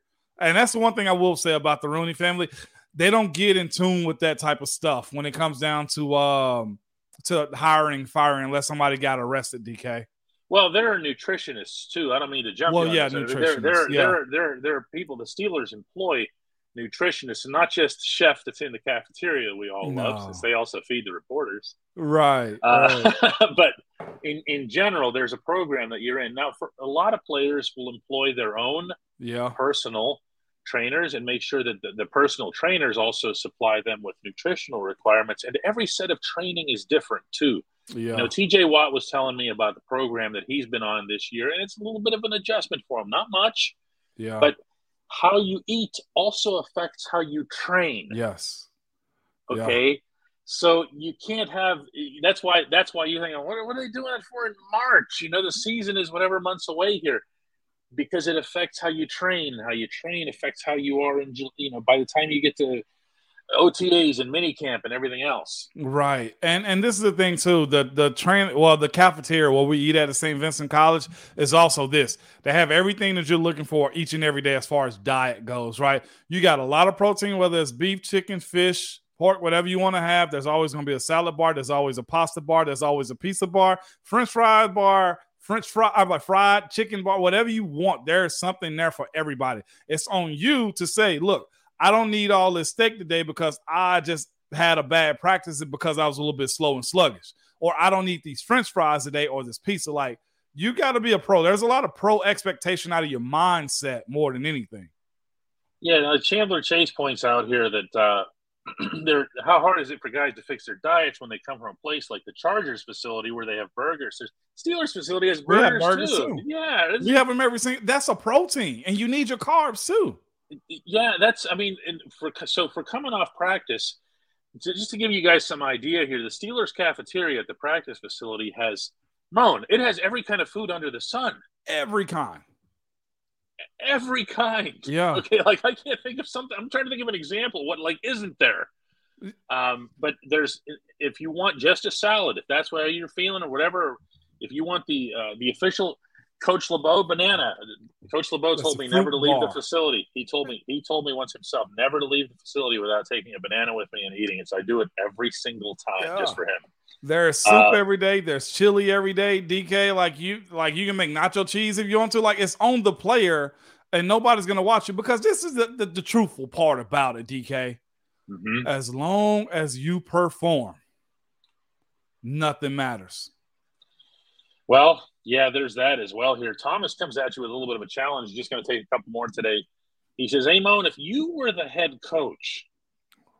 And that's the one thing I will say about the Rooney family. They don't get in tune with that type of stuff when it comes down to um to hiring, firing, unless somebody got arrested. DK. Well, there are nutritionists too. I don't mean to jump. Well, yeah, nutritionists. There, there, yeah. there, there, there are people. The Steelers employ nutritionists, and not just chef that's in the cafeteria we all no. love, since they also feed the reporters. Right. Uh, right. but in in general, there's a program that you're in now. For a lot of players, will employ their own yeah personal trainers and make sure that the, the, personal trainers also supply them with nutritional requirements. And every set of training is different too. Yeah. You know, TJ Watt was telling me about the program that he's been on this year, and it's a little bit of an adjustment for him. Not much. Yeah. But how you eat also affects how you train. Yes. Okay. Yeah. So you can't have. That's why. That's why you think, what, what are they doing it for in March? You know, the season is whatever months away here because it affects how you train. How you train affects how you are in you know by the time you get to OTAs and mini camp and everything else. Right. And and this is the thing too. The the train well, the cafeteria where we eat at the St. Vincent College is also this. They have everything that you're looking for each and every day as far as diet goes, right? You got a lot of protein, whether it's beef, chicken, fish, pork, whatever you want to have. There's always going to be a salad bar. There's always a pasta bar. There's always a pizza bar, French fries bar, French fry, I'm like fried chicken bar, whatever you want. There's something there for everybody. It's on you to say, look, I don't need all this steak today because I just had a bad practice because I was a little bit slow and sluggish, or I don't need these French fries today or this pizza. Like you got to be a pro. There's a lot of pro expectation out of your mindset more than anything. Yeah, Chandler Chase points out here that uh, they're how hard is it for guys to fix their diets when they come from a place like the Chargers facility where they have burgers? There's Steelers facility has burgers, burgers too. too. Yeah, we have them every single. That's a protein, and you need your carbs too. Yeah, that's. I mean, for so for coming off practice, just to give you guys some idea here, the Steelers cafeteria at the practice facility has moan. It has every kind of food under the sun. Every kind every kind. Yeah. Okay. Like I can't think of something. I'm trying to think of an example. What like isn't there? Um, but there's if you want just a salad, if that's what you're feeling or whatever, if you want the uh, the official Coach LeBeau banana. Coach LeBeau told me never to leave the facility. He told me he told me once himself never to leave the facility without taking a banana with me and eating it. So I do it every single time yeah. just for him. There's soup uh, every day. There's chili every day. DK, like you, like you can make nacho cheese if you want to. Like it's on the player, and nobody's gonna watch you because this is the, the, the truthful part about it. DK, mm-hmm. as long as you perform, nothing matters. Well, Yeah, there's that as well here. Thomas comes at you with a little bit of a challenge. Just going to take a couple more today. He says, Amon, if you were the head coach,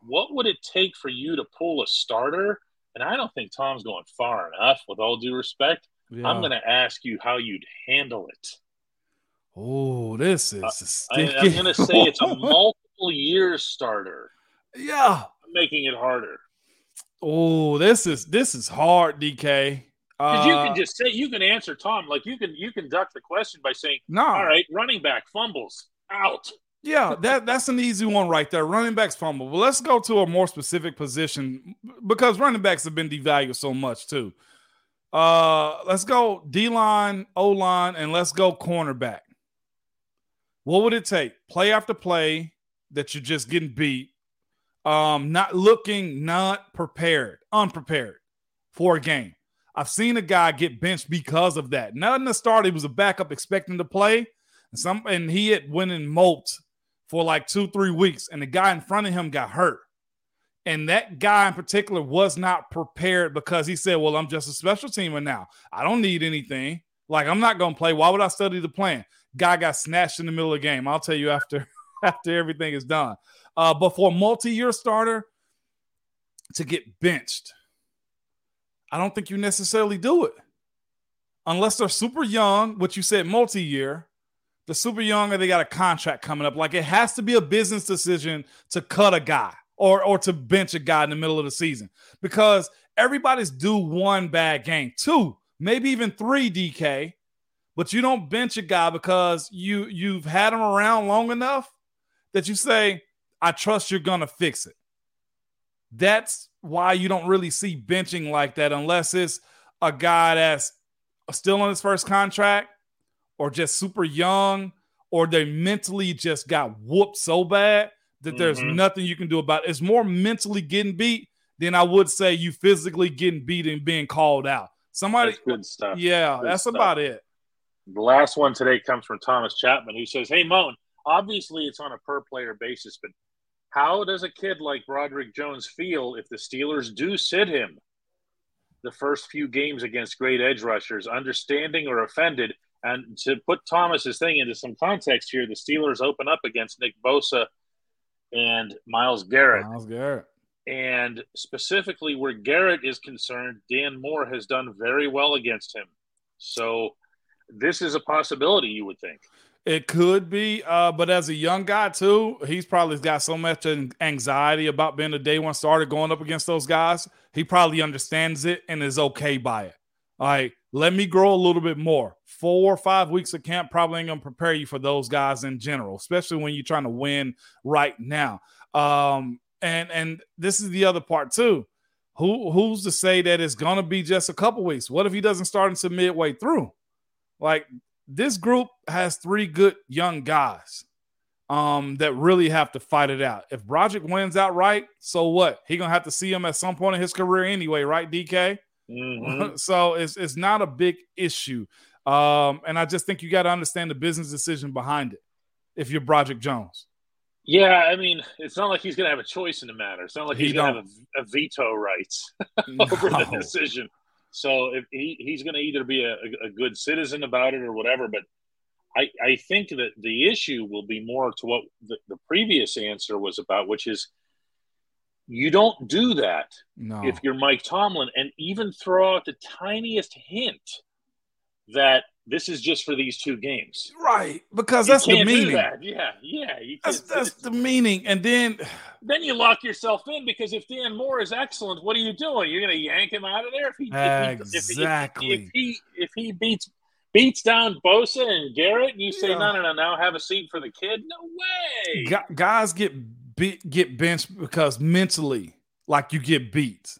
what would it take for you to pull a starter? And I don't think Tom's going far enough, with all due respect. Yeah. I'm going to ask you how you'd handle it. Oh, this is uh, I, am going to say it's a multiple years starter. Yeah, I'm making it harder. Oh, this is this is hard, DK. Because uh, you can uh, just say you can answer Tom like you can you can duck the question by saying, "No, all right, running back fumbles out." Yeah, that that's an easy one right there. Running backs fumble. But let's go to a more specific position because running backs have been devalued so much too. Uh, let's go D line, O line, and let's go cornerback. What would it take? Play after play that you're just getting beat, um, not looking, not prepared, unprepared for a game. I've seen a guy get benched because of that. Not in the start, he was a backup expecting to play. And some and he had went and moped for like two, three weeks, and the guy in front of him got hurt. And that guy in particular was not prepared because he said, Well, I'm just a special teamer now. I don't need anything. Like, I'm not gonna play. Why would I study the plan? Guy got snatched in the middle of the game. I'll tell you after after everything is done. Uh, but for a multi-year starter to get benched, I don't think you necessarily do it. Unless they're super young, what you said multi-year, the super young or they got a contract coming up. Like it has to be a business decision to cut a guy or or to bench a guy in the middle of the season because everybody's due one bad game, two, maybe even three DK, but you don't bench a guy because you you've had him around long enough that you say, I trust you're gonna fix it. That's why you don't really see benching like that unless it's a guy that's still on his first contract or just super young or they mentally just got whooped so bad that mm-hmm. there's nothing you can do about it. It's more mentally getting beat than I would say you physically getting beat and being called out. Somebody that's good stuff. Yeah, good that's stuff. about it. The last one today comes from Thomas Chapman, who says, Hey Moan, obviously it's on a per player basis, but how does a kid like Broderick Jones feel if the Steelers do sit him the first few games against great edge rushers, understanding or offended? And to put Thomas's thing into some context here, the Steelers open up against Nick Bosa and Myles Garrett. Myles Garrett. And specifically where Garrett is concerned, Dan Moore has done very well against him. So this is a possibility, you would think. It could be, uh, but as a young guy too, he's probably got so much anxiety about being a day one starter going up against those guys. He probably understands it and is okay by it. All right, let me grow a little bit more. Four or five weeks of camp probably ain't gonna prepare you for those guys in general, especially when you're trying to win right now. Um, and and this is the other part too. Who who's to say that it's gonna be just a couple weeks? What if he doesn't start until midway through? Like this group has three good young guys um, that really have to fight it out. If Broderick wins outright, so what? He gonna have to see him at some point in his career anyway, right, DK? Mm-hmm. so it's it's not a big issue. Um, and I just think you got to understand the business decision behind it if you're Broderick Jones. Yeah, I mean, it's not like he's going to have a choice in the matter. It's not like he's he going to have a, a, veto rights over no. the decision. So if he, he's going to either be a, a, good citizen about it or whatever, but I, I think that the issue will be more to what the, the previous answer was about, which is you don't do that no. if you're Mike Tomlin and even throw out the tiniest hint that this is just for these two games. Right. Because that's the meaning. That. Yeah. Yeah. That's, that's the meaning. And then then you lock yourself in because if Dan Moore is excellent, what are you doing? You're going to yank him out of there if he exactly if, if, if, he if he beats beats down Bosa and Garrett, and you say yeah. no, no, no, now have a seat for the kid. No way. Guys get beat, get benched because mentally, like you get beat.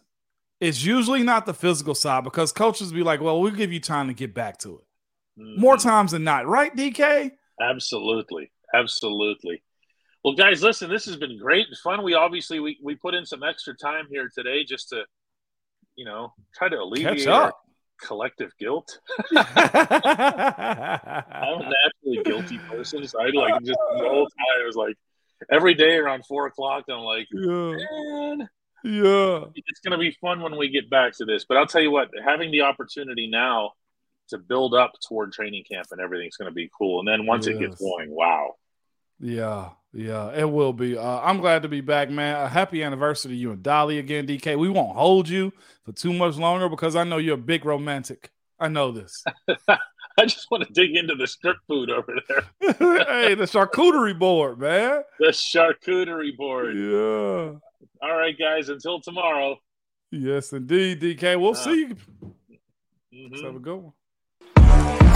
It's usually not the physical side because coaches be like, "Well, we'll give you time to get back to it." Mm-hmm. More times than not, right, DK? Absolutely, absolutely. Well, guys, listen, this has been great and fun. We obviously we, we put in some extra time here today just to, you know, try to alleviate our collective guilt. I'm a naturally guilty person, so I like just the whole time I was like every day around four o'clock. I'm like, yeah. man, yeah, it's gonna be fun when we get back to this. But I'll tell you what, having the opportunity now to build up toward training camp and everything's going to be cool. And then once yes. it gets going, wow. Yeah, yeah, it will be. Uh, I'm glad to be back, man. A happy anniversary to you and Dolly again, DK. We won't hold you for too much longer because I know you're a big romantic. I know this. I just want to dig into the strip food over there. hey, the charcuterie board, man. The charcuterie board. Yeah. All right, guys. Until tomorrow. Yes, indeed, DK. We'll uh, see you. Mm-hmm. Let's have a good one.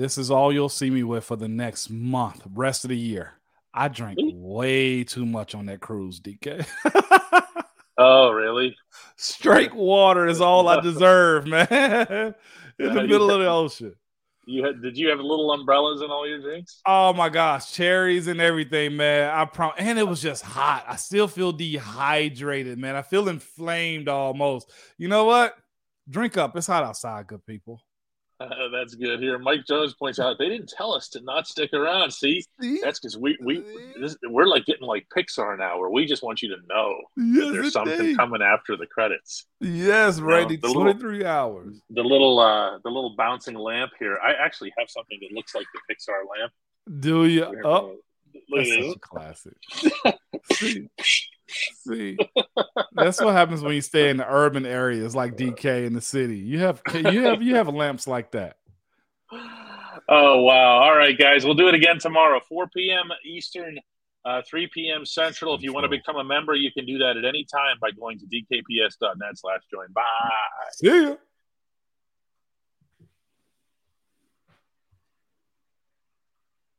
This is all you'll see me with for the next month, rest of the year. I drank way too much on that cruise, DK. oh, really? Straight water is all I deserve, man. In the middle of the ocean. You had, did you have little umbrellas in all your drinks? Oh my gosh, cherries and everything, man. I prom- and it was just hot. I still feel dehydrated, man. I feel inflamed almost. You know what? Drink up. It's hot outside, good people. Uh, that's good. Here, Mike Jones points out they didn't tell us to not stick around. See, See? that's because we we this, we're like getting like Pixar now, where we just want you to know yes, there's something coming after the credits. Yes, right. You know, Twenty three hours. The little uh the little bouncing lamp here. I actually have something that looks like the Pixar lamp. Do you? oh, look that's such a classic. See, that's what happens when you stay in the urban areas like DK in the city. You have you have you have lamps like that. Oh wow! All right, guys, we'll do it again tomorrow, 4 p.m. Eastern, uh, 3 p.m. Central. If you want to become a member, you can do that at any time by going to dkps.net/slash join. Bye. See ya.